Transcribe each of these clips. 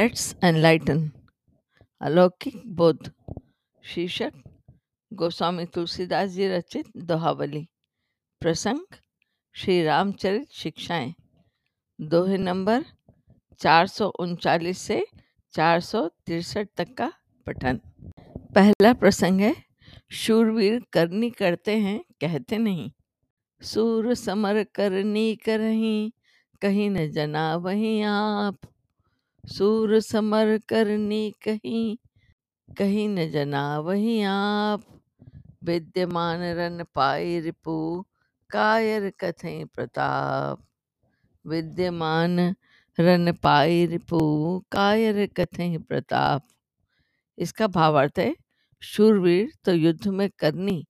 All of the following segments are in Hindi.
लेट्स एनलाइटन अलौकिक बोध शीर्षक, गोस्वामी तुलसीदास जी रचित दोहावली। प्रसंग, श्री रामचरित शिक्षाएँ। दोहे नंबर, चार सौ चार तक का पठन। पहला प्रसंग है, शूरवीर करनी करते हैं, कहते नहीं। सूर समर करनी करही, कहीं न जना वहीं आप। सूर समर करनी कहीं कहीं न जना वहीं आप। विद्यमान रन पाई रिपु, कायर कथई प्रताप। विद्यमान रन पाई रिपु, कायर कथई प्रताप। इसका भावार्थ है, शूरवीर तो युद्ध में करनी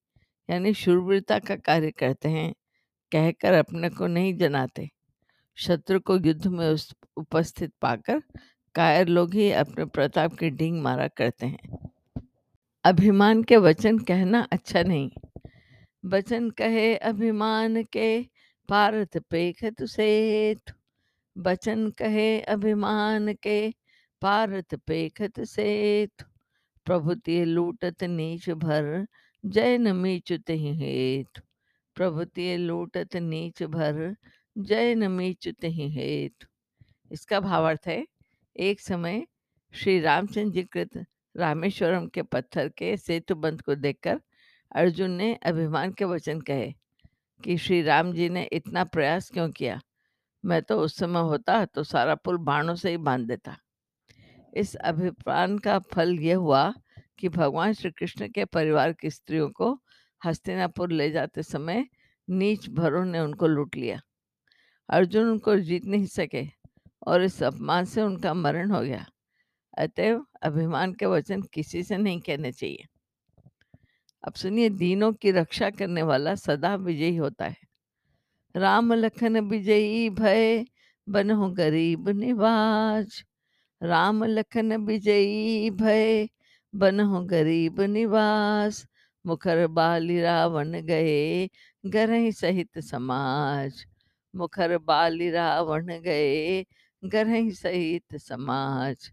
यानी शूरवीरता का कार्य करते हैं, कहकर अपने को नहीं जनाते। शत्रु को युद्ध में उपस्थित पाकर कायर लोग ही अपने प्रताप की डींग मारा करते हैं। अभिमान के वचन कहना अच्छा नहीं। वचन कहे, अभिमान के पारत पेखत सेठ। बचन कहे, अभिमान के पारत पेखत सेठ। प्रभु ते लूटत नीच भर जय न मीचुत हेठ। प्रभु ते लूटत नीच भर जय न मीचुत ही हेठ इसका भावार्थ है, एक समय श्री रामचंद्र जी कृत रामेश्वरम के पत्थर के सेतु बंध को देखकर अर्जुन ने अभिमान के वचन कहे कि श्री राम जी ने इतना प्रयास क्यों किया? मैं तो उस समय होता तो सारा पुल बाणों से ही बाँध देता। इस अभिप्रान का फल यह हुआ कि भगवान श्री कृष्ण के परिवार की स्त्रियों को हस्तिनापुर ले जाते समय नीच भरों ने उनको लूट लिया। अर्जुन उनको जीत नहीं सके और इस अपमान से उनका मरण हो गया। अतएव अभिमान के वचन किसी से नहीं कहने चाहिए। अब सुनिए, दीनों की रक्षा करने वाला सदा विजयी होता है। राम लखन विजयी, भय बनहु गरीब निवाज। राम लखन विजयी, भय बनहु गरीब निवास मुखर बाली रावण गए, गरही सहित समाज। मुखर बाली रावण गए गरही सहित समाज।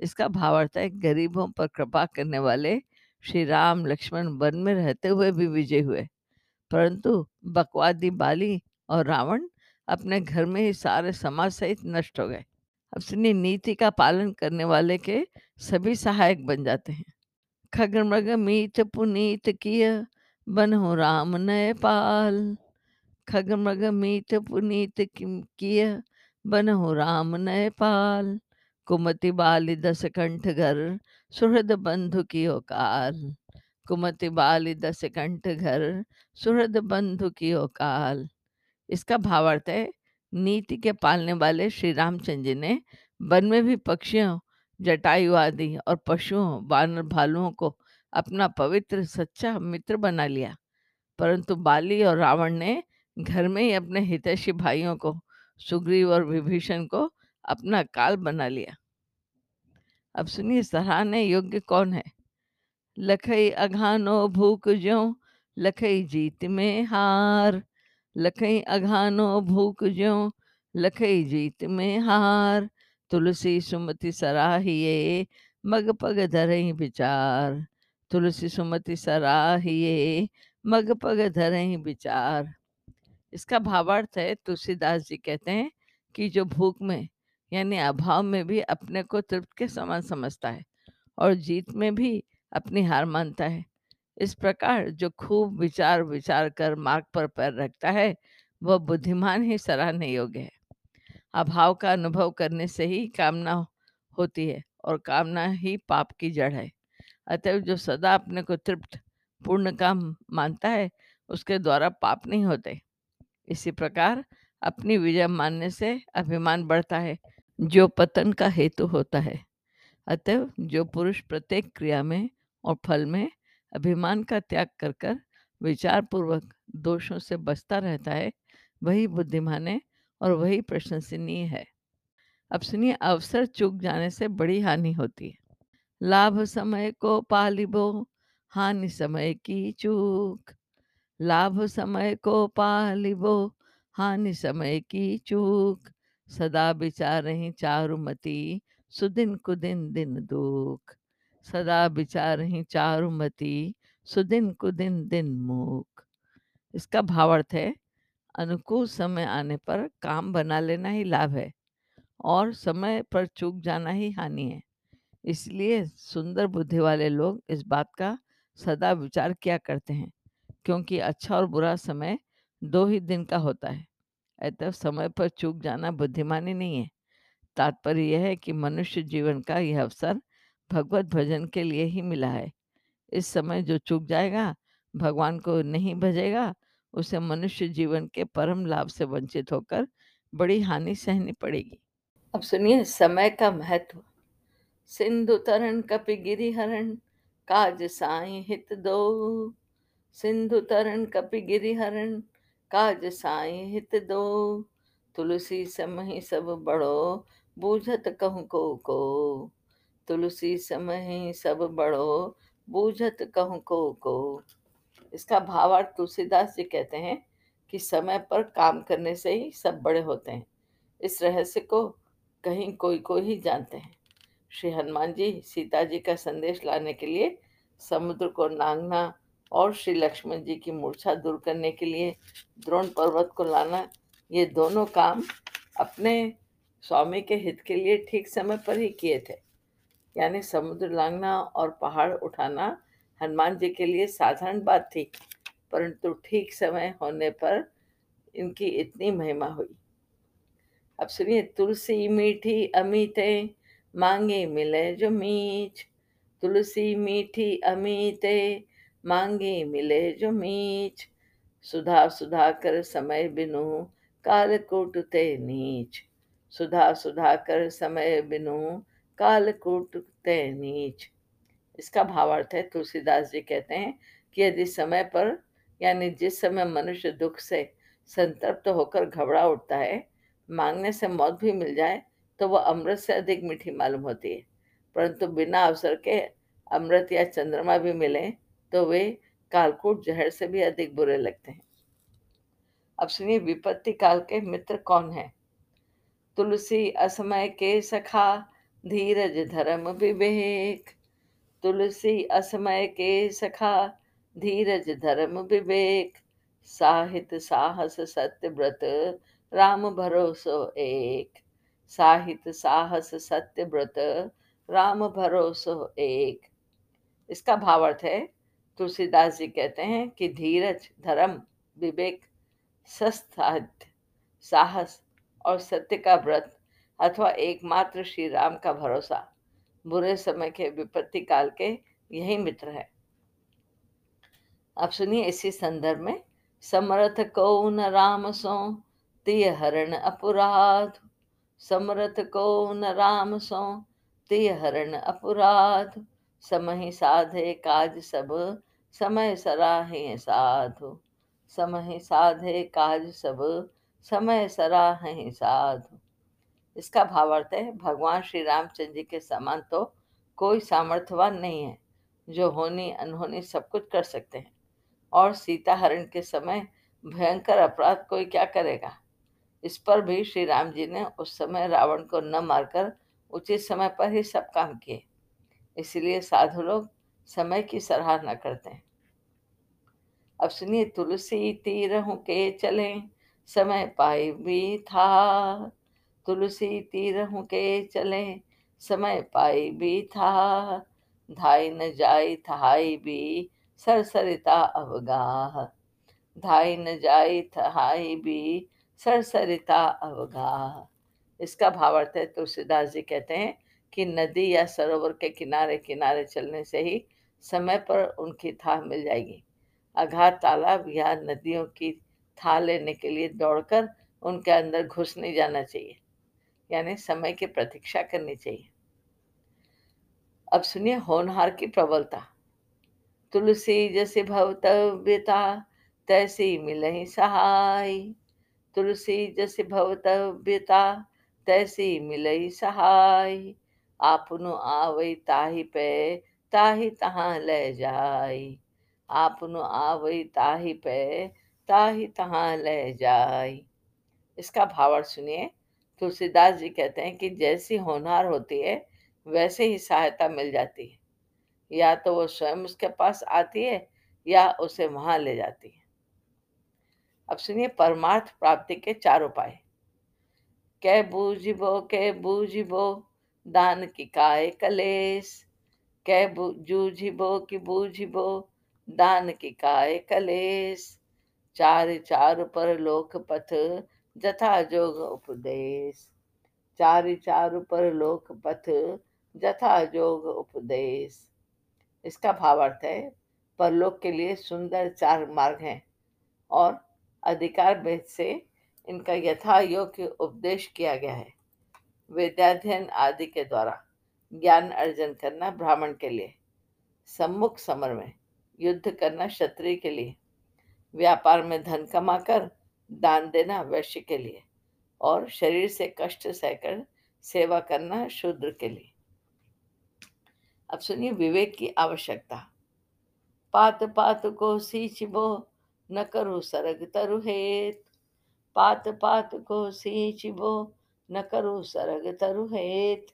इसका भावार्थ है गरीबों पर कृपा करने वाले श्री राम लक्ष्मण वन में रहते हुए भी विजय हुए। परंतु बकवादी बाली और रावण अपने घर में ही सारे समाज सहित नष्ट हो गए। सुनिए नीति का पालन करने वाले के सभी सहायक बन जाते हैं। खग मृग मीत पुनीत किय बन हो राम नय पाल खग मृग मीत पुनीत किय? बन हो राम नय पाल कुमति बाली दस कंठ घर सुहृद बंधु की ओकाल कुमति बाली दस कंठ घर सुहृद बंधु की ओकाल इसका भावार्थ है, नीति के पालने वाले श्री रामचंद्र जी ने वन में भी पक्षियों जटायु आदि और पशुओं, वानर भालुओं को अपना पवित्र, सच्चा मित्र बना लिया। परंतु बाली और रावण ने घर में ही अपने हितैषी भाइयों को, सुग्रीव और विभीषण को अपना काल बना लिया। अब सुनिए, सराहने योग्य कौन है? लखई अघानो भूख ज्यो, लखई जीत में हार। लखई अघानो भूख ज्यो, लखई जीत में हार। तुलसी सुमति सराहिए मग पग धरई विचार। तुलसी सुमति सराहिए मग पग धरई विचार। इसका भावार्थ है तुलसीदास जी कहते हैं कि जो भूख में, यानी अभाव में भी अपने को तृप्त के समान समझता है और जीत में भी अपनी हार मानता है। इस प्रकार जो खूब विचार विचार कर मार्ग पर पैर रखता है, वह बुद्धिमान ही सराहने योग्य है। अभाव का अनुभव करने से ही कामना होती है और कामना ही पाप की जड़ है। अतएव जो सदा अपने को तृप्त, पूर्ण काम मानता है, उसके द्वारा पाप नहीं होते। इसी प्रकार अपनी विजय मानने से अभिमान बढ़ता है, जो पतन का हेतु होता है। अतः जो पुरुष प्रत्येक क्रिया में और फल में अभिमान का त्याग कर कर विचार पूर्वक दोषों से बचता रहता है, वही बुद्धिमान है और वही प्रशंसनीय है। अब सुनिए, अवसर चूक जाने से बड़ी हानि होती है। लाभ समय को पालिबो, हानि समय की चूक। लाभ समय को पालिबो हानि समय की चूक। सदा विचारही चारुमती सुदिन कुदिन दिन दुख। सदा विचारही चारुमती सुदिन कुदिन दिन मूक। इसका भावार्थ है, अनुकूल समय आने पर काम बना लेना ही लाभ है, और समय पर चूक जाना ही हानि है। इसलिए सुंदर बुद्धि वाले लोग इस बात का सदा विचार किया करते हैं। क्योंकि अच्छा और बुरा समय दो ही दिन का होता है। अतः समय पर चूक जाना बुद्धिमानी नहीं है। तात्पर्य यह है कि मनुष्य जीवन का यह अवसर भगवत भजन के लिए ही मिला है। इस समय जो चूक जाएगा, भगवान को नहीं भजेगा, उसे मनुष्य जीवन के परम लाभ से वंचित होकर बड़ी हानि सहनी पड़ेगी। अब सुनिए समय का महत्व। सिंधु तरण कपि गिरि हरण काज साई हित दो। सिंधु तरण कपि गिरि हरण काज साई हित दो। तुलसी समहि सब बड़ो, बूझत कहूँ को को। तुलसी समहि सब बड़ो, बूझत कहूँ को को। इसका भावार्थ तुलसीदास जी कहते हैं कि समय पर काम करने से ही सब बड़े होते हैं। इस रहस्य को कहीं कोई कोई ही जानते हैं। श्री हनुमान जी सीता जी का संदेश लाने के लिए समुद्र को नांगना और श्री लक्ष्मण जी की मूर्छा दूर करने के लिए द्रोण पर्वत को लाना, ये दोनों काम अपने स्वामी के हित के लिए ठीक समय पर ही किए थे। यानी समुद्र लांघना और पहाड़ उठाना हनुमान जी के लिए साधारण बात थी, परंतु ठीक समय होने पर इनकी इतनी महिमा हुई। अब सुनिए, तुलसी मीठी अमीते मांगे मिले जो मीच, तुलसी मीठी अमीते मांगे मिले जो मीठ सुधा सुधा कर समय बिनु कालकूट ते नीच। सुधा सुधा कर समय बिनु कालकूट ते नीच। इसका भावार्थ है, तुलसीदास जी कहते हैं कि यदि समय पर, यानी जिस समय मनुष्य दुख से संतप्त होकर घबरा उठता है, मांगने से मौत भी मिल जाए तो वह अमृत से अधिक मीठी मालूम होती है। परंतु बिना अवसर के अमृत या चंद्रमा भी मिले तो वे कालकूट जहर से भी अधिक बुरे लगते हैं। अब सुनिए, विपत्ति काल के मित्र कौन है? तुलसी, असमय के सखा धीरज, धर्म, विवेक। तुलसी, असमय के सखा धीरज, धर्म, विवेक। साहित, साहस, सत्य, व्रत, राम, भरोसो, एक। साहित, साहस, सत्य, व्रत, राम, भरोसो, एक। इसका भावार्थ है तुलसीदास जी कहते हैं कि धीरज, धर्म, विवेक सस्थाध्य साहस और सत्य का व्रत अथवा एकमात्र श्री राम का भरोसा बुरे समय के विपत्ति काल के यही मित्र है। अब सुनिए इसी संदर्भ में, समर्थ को न राम सो, तिय हरण अपराध। समरथ को न राम सो, तिय हरण अपराध। समहि साधे काज सब, समय सराहे साधु। समहि साधे काज सब, समय सराहे साधु। इसका भावार्थ है, भगवान श्री रामचंद्र जी के समान तो कोई सामर्थ्यवान नहीं है, जो होनी अनहोनी सब कुछ कर सकते हैं। और सीता हरण के समय भयंकर अपराध कोई क्या करेगा? इस पर भी श्री राम जी ने उस समय रावण को न मारकर उचित समय पर ही सब काम किए। इसलिए साधु लोग समय की सराहना करते हैं। अब सुनिए, तुलसी तीरहू के चले, समय पाई भी था। तुलसी तीरहू के चले, समय पाई भी था। धाई न जाई थहाई भी सरसरिता अवगाह। धाई न जाई थहाई भी सरसरिता अवगाह। इसका भावार्थ है, तुलसीदास जी कहते हैं कि नदी या सरोवर के किनारे किनारे चलने से ही समय पर उनकी था मिल जाएगी। अघात तालाब या नदियों की था लेने के लिए दौड़कर उनके अंदर घुस नहीं जाना चाहिए, यानी समय की प्रतीक्षा करनी चाहिए। अब सुनिए होनहार की प्रबलता। तुलसी जैसे भवतव्यता, तैसी मिलही सहाय। तुलसी जैसे भवतव्यता, तैसी मिलही सहाय। आपनु आवई ताही पे, ताही तहाँ ले जाई। आपनो आवई ताही पे, ताही तहाँ ले जाई। इसका भावार्थ सुनिए। तुलसीदास जी कहते हैं कि जैसी होनहार होती है, वैसे ही सहायता मिल जाती है। या तो वो स्वयं उसके पास आती है, या उसे वहाँ ले जाती है। अब सुनिए परमार्थ प्राप्ति के चार उपाय। कै बूझिबो कै बूझिबो दान की काय कलेस कै जूझिबो कि बूझिबो? दान की काय कलेस चार चार पर लोक पथ जथा जोग उपदेश। चार चार पर लोक पथ जथा जोग उपदेश। इसका भावार्थ है, परलोक के लिए सुंदर चार मार्ग हैं और अधिकार भेद से इनका यथा योग्य उपदेश किया गया है। विद्याध्ययन आदि के द्वारा ज्ञान अर्जन करना ब्राह्मण के लिए, सम्मुख समर में युद्ध करना क्षत्रिय के लिए, व्यापार में धन कमाकर दान देना वैश्य के लिए और शरीर से कष्ट सहकर सेवा करना शूद्र के लिए। अब सुनिए विवेक की आवश्यकता। पात पात को सींचबो न करो सरग तरु हेत। पात पात को सींचबो न करु सरग तरु हेत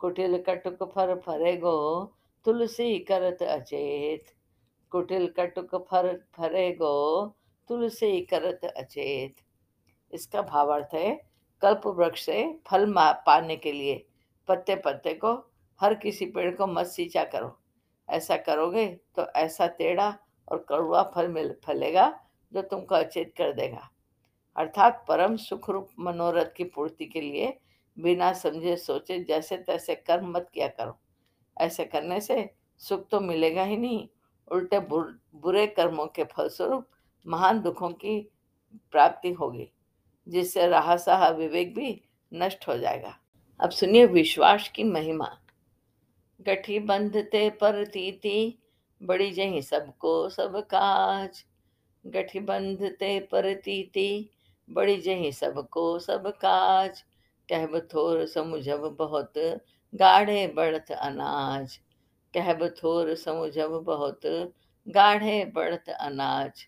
कुटिल कटुक फर फरेगो, तुलसी करत अचेत। कुटिल कटुक फर फरेगो, तुलसी करत अचेत। इसका भावार्थ है, कल्प वृक्ष से फल पाने के लिए पत्ते पत्ते को, हर किसी पेड़ को मत सींचा करो। ऐसा करोगे तो ऐसा टेढ़ा और कड़वा फल मिल, फलेगा जो तुमको अचेत कर देगा। अर्थात परम सुख रूप मनोरथ की पूर्ति के लिए बिना समझे, सोचे, जैसे तैसे कर्म मत किया करो। ऐसे करने से सुख तो मिलेगा ही नहीं। उल्टे बुरे कर्मों के फलस्वरूप महान दुखों की प्राप्ति होगी, जिससे रहा सहा विवेक भी नष्ट हो जाएगा। अब सुनिए विश्वास की महिमा। गठी बंधते पर तीती, बड़ी जही सबको सब काज। गठी बंधते पर तीती बड़ी जही सबको, सब काज। कहब थोर समुझब बहुत, गाढ़े बढ़त अनाज। कहब थोर समुझब बहुत, गाढ़े बढ़त अनाज।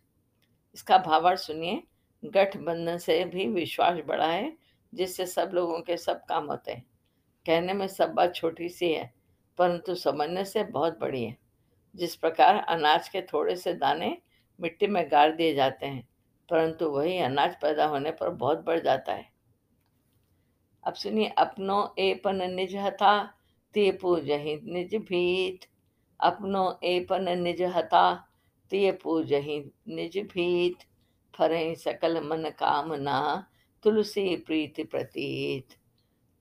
इसका भावार्थ सुनिए, गठबंधन से भी विश्वास बढ़ा है, जिससे सब लोगों के सब काम होते हैं। कहने में सब बात छोटी सी है, परंतु समझने से बहुत बड़ी है। जिस प्रकार अनाज के थोड़े से दाने मिट्टी में गाड़ दिए जाते हैं परंतु वही अनाज पैदा होने पर बहुत बढ़ जाता है। अब सुनिए, अपनो एपन निज हथा ते पूजहि निज भीत। अपनो एपन निज हथा ते पूजहि निज भीत। फरहि सकल मन कामना, तुलसी प्रीति प्रतीत।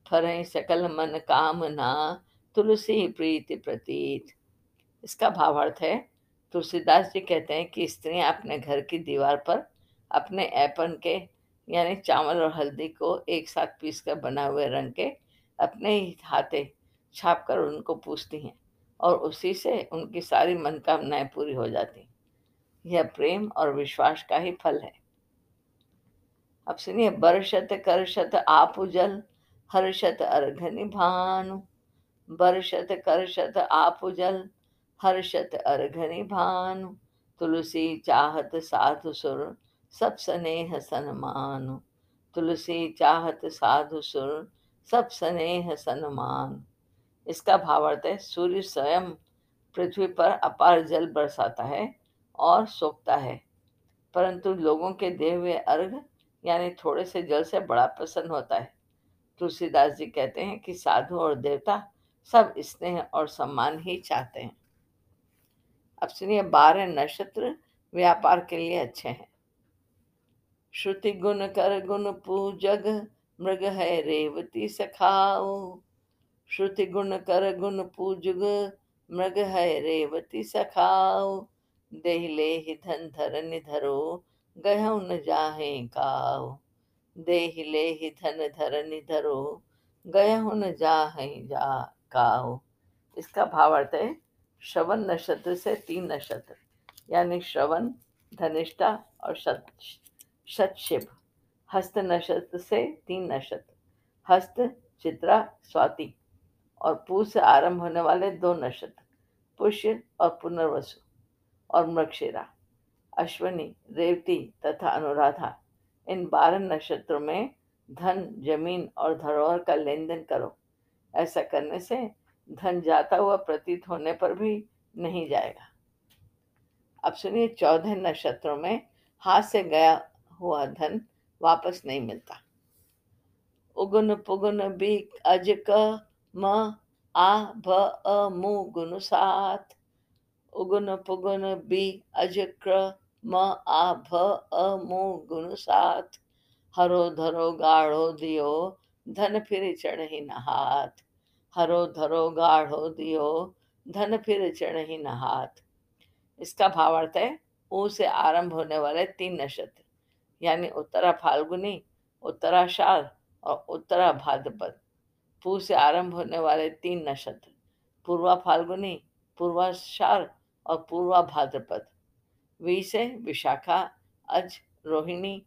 फरहि सकल मन कामना, तुलसी प्रीति प्रतीत। इसका भावार्थ है, तुलसीदास जी कहते हैं कि स्त्रियाँ अपने घर की दीवार पर अपने ऐपन के, यानी चावल और हल्दी को एक साथ पीस कर बना हुए रंग के अपने ही हाथे छाप कर उनको पूछती हैं और उसी से उनकी सारी मनोकामनाएँ पूरी हो जाती यह प्रेम और विश्वास का ही फल है। अब सुनिए, बरशत करशत आप जल हर्षत अर्घ निभानु। बरशत करशत आप जल हर्षत अर्घ भानु तुलसी चाहत साधु सुर सब स्नेह सन्मानु। तुलसी चाहत साधु सुर, सब स्नेह सन्मान। इसका भावार्थ है, सूर्य स्वयं पृथ्वी पर अपार जल बरसाता है और सोखता है। परंतु लोगों के दिए हुए अर्घ, यानी थोड़े से जल से बड़ा प्रसन्न होता है। तुलसीदास जी कहते हैं कि साधु और देवता सब स्नेह और सम्मान ही चाहते हैं। अब सुनिए, बारह नक्षत्र व्यापार के लिए अच्छे हैं। श्रुति गुण कर गुण पूजग मृग है रेवती सखाओ। श्रुति गुण कर गुण पूजग मृग है रेवती सखाओ। देह ले ही धन धर निधरो, गहु न जाहे काओ देह ले ही धन धर निधरो गयहु न जाहे जा काओ इसका भावार्थ है श्रवण नक्षत्र से तीन नक्षत्र, यानी श्रवण, धनिष्ठा और शत शतशिव हस्त नक्षत्र से तीन नक्षत्र। हस्त चित्रा स्वाति। और पू से आरंभ होने वाले दो नक्षत्र, पुष्य और पुनर्वसु और मृक्षिरा अश्वनी, रेवती तथा अनुराधा। इन बारह नक्षत्रों में धन, ज़मीन और धरोहर का लेन देन करो। ऐसा करने से धन जाता हुआ प्रतीत होने पर भी नहीं जाएगा। अब सुनिए चौदह नक्षत्रों में हाथ से गया हुआ धन वापस नहीं मिलता। उगुन पुगुन बीक अज क म आ भ अ मु गुन सात उगुन पुगुन बी अज क्र म आ भ अ मु गुन सात हरो धरो गाढ़ो दियो, धन फिर चढ़ही न हाथ। हरो धरो गाढ़ो दियो, धन फिर चढ़ही न हाथ। इसका भावार्थ है, ऊ से आरंभ होने वाले तीन नक्षत्र। यानी उत्तरा फाल्गुनी उत्तराषाढ़ और उत्तरा भाद्रपद। पू से आरंभ होने वाले तीन नक्षत्र, पूर्वा फाल्गुनी पूर्वाषाढ़ और पूर्वा भाद्रपद। वी से विशाखा, अज रोहिणी,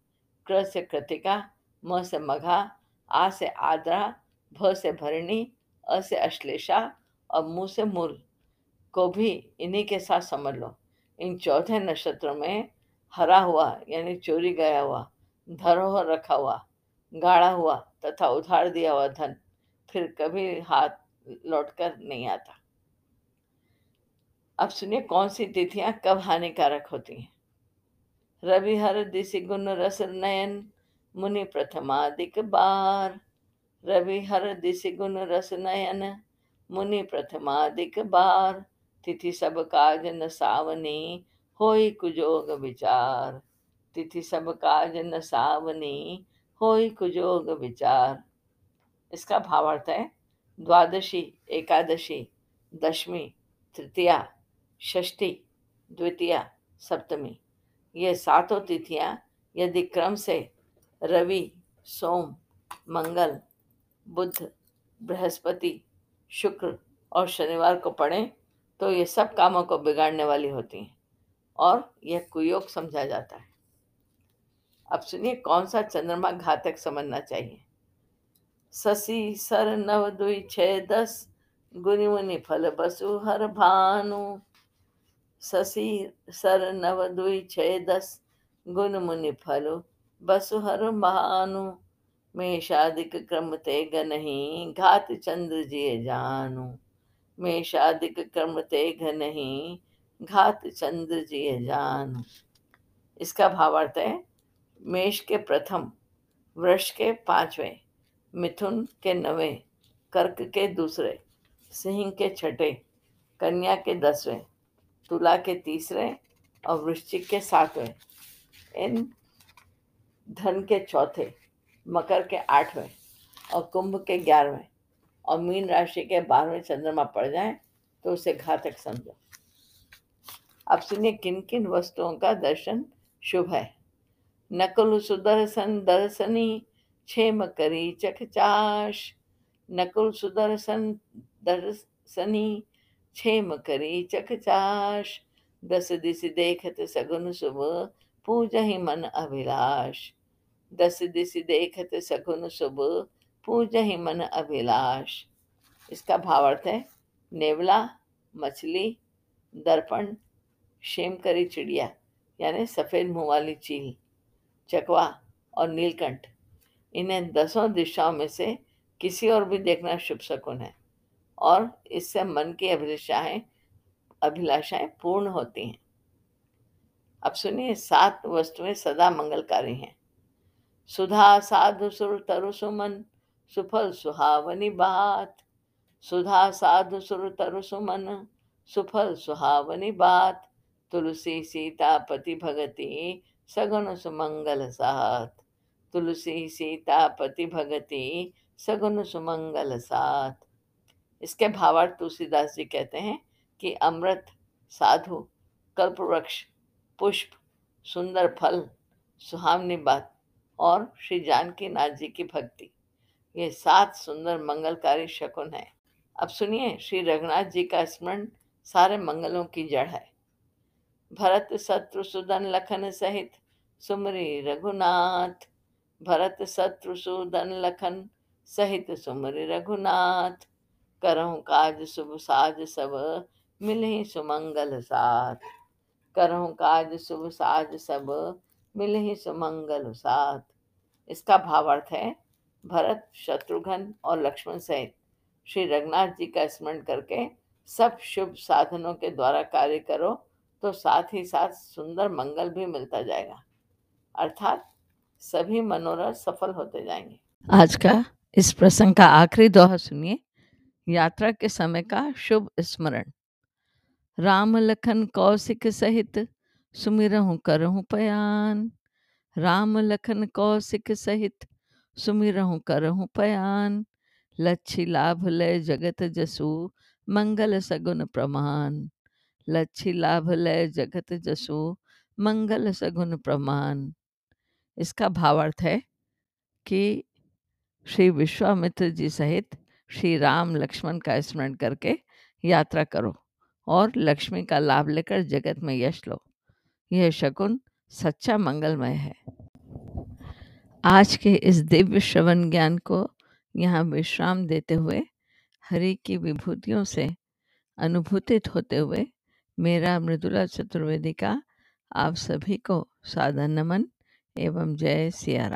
क्र से कृतिका, म से मघा, आ से आद्रा, भ से भरणी, अ से अश्लेषा और मुँह से मूल को भी इन्हीं के साथ समझ लो। इन चौथे नक्षत्रों में हरा हुआ, यानी चोरी गया हुआ धरोहर रखा हुआ, गाढ़ा हुआ तथा उधार दिया हुआ धन, फिर कभी हाथ लौटकर नहीं आता। अब सुनिए कौन सी तिथियाँ कब हानिकारक होती हैं? रवि हर दिशि गुण रस नयन मुनि प्रथमादिक बार। रवि हर दिशि गुण रस नयन मुनि प्रथमादिक बार। तिथि सब काज न सावनी होई कुजोग विचार। तिथि सब काज न सावनी, होई कुजोग विचार। इसका भावार्थ है, द्वादशी, एकादशी, दशमी, तृतीया, षष्ठी, द्वितीया, सप्तमी। ये सातों तिथियाँ यदि क्रम से रवि, सोम, मंगल, बुध, बृहस्पति, शुक्र और शनिवार को पढ़ें तो ये सब कामों को बिगाड़ने वाली होती हैं। और यह कुयोग समझा जाता है। अब सुनिए, कौन सा चंद्रमा घातक समझना चाहिए? ससी सर नव दुई छः दस गुनि मुनि फल बसु हर, भानु। ससी सर नव दुई छः दस गुण मुनि फल बसु हर, भानु। मेषादिक क्रम ते गनही घात चंद्र जिय जानु। मेषादिक क्रम ते घनही घात चंद्र जी जान। इसका भावार्थ है मेष के प्रथम वृष के पाँचवें मिथुन के नवें कर्क के दूसरे सिंह के छठे कन्या के दसवें तुला के तीसरे और वृश्चिक के सातवें। इन धन के चौथे मकर के आठवें और कुंभ के ग्यारहवें और मीन राशि के बारहवें चंद्रमा पड़ जाए तो उसे घातक समझो। अब सुनिए किन किन वस्तुओं का दर्शन शुभ है? नकुल सुदर्शन दर्शनी, क्षेम करी चखचाश नकुल सुदर्शन दर्शनी, क्षेम करी चखचाश दस दिश देखत सगुन शुभ, पूज ही मन अभिलाष। दस दिश देखत सगुन शुभ, पूज ही मन अभिलाष। इसका भावार्थ है नेवला, मछली, दर्पण शेम करी चिड़िया, यानी सफ़ेद मुँह वाली चील, चकवा और नीलकंठ। इन्हें दसों दिशाओं में से किसी और भी देखना शुभ शकुन है, और इससे मन की अभिलाषाएँ अभिलाषाएँ पूर्ण होती हैं। अब सुनिए सात वस्तुएँ सदा मंगलकारी हैं। सुधा, साधु, सुर, तरु, सुमन, सुफल, सुहावनी, बात। सुधा, साधु, सुर, तरु, सुमन, सुफल, सुहावनी, बात। तुलसी, सीता, पति, भगति, सगुन, सुमंगल, साथ। तुलसी, सीता, पति, भगति, सगुन, सुमंगल, साथ। इसके भावार्थ तुलसीदास जी कहते हैं कि अमृत, साधु, कल्पवृक्ष, पुष्प, सुंदर फल, सुहावनी बात और श्री जानकी नाथ जी की भक्ति। ये सात सुंदर मंगलकारी शकुन है। अब सुनिए श्री रघुनाथ जी का स्मरण सारे मंगलों की जड़ है। भरत शत्रु शत्रुसूदन लखन सहित। सुमरी रघुनाथ, भरत शत्रुसूदन लखन सहित सुमरी रघुनाथ। करहु काज शुभ साज सब, मिलहि सुमंगल साथ। करहु काज शुभ साज सब, मिलहि सुमंगल साथ। इसका भावार्थ है, भरत, शत्रुघ्न और लक्ष्मण सहित। श्री रघुनाथ जी का स्मरण करके सब शुभ साधनों के द्वारा कार्य करो तो साथ ही साथ सुंदर मंगल भी मिलता जाएगा। अर्थात सभी मनोरथ सफल होते जाएँगे। आज का इस प्रसंग का आखिरी दोहा सुनिए। यात्रा के समय का शुभ स्मरण। राम लखन कौशिक सहित सुमिरहु करहु पयान। राम लखन कौशिक सहित सुमिरहु करहु पयान। लच्छी लाभ लय जगत जसु मंगल सगुन प्रमाण। लच्छी लाभ लय जगत जसु, मंगल सगुन प्रमाण। इसका भावार्थ है कि श्री विश्वामित्र जी सहित श्री राम लक्ष्मण का स्मरण करके यात्रा करो और लक्ष्मी का लाभ लेकर जगत में यश लो। यह शकुन सच्चा मंगलमय है। आज के इस दिव्य श्रवण ज्ञान को यहाँ विश्राम देते हुए, हरि की विभूतियों से अनुभूतित होते हुए मेरा मृदुला चतुर्वेदी का आप सभी को सादर नमन एवं जय सिया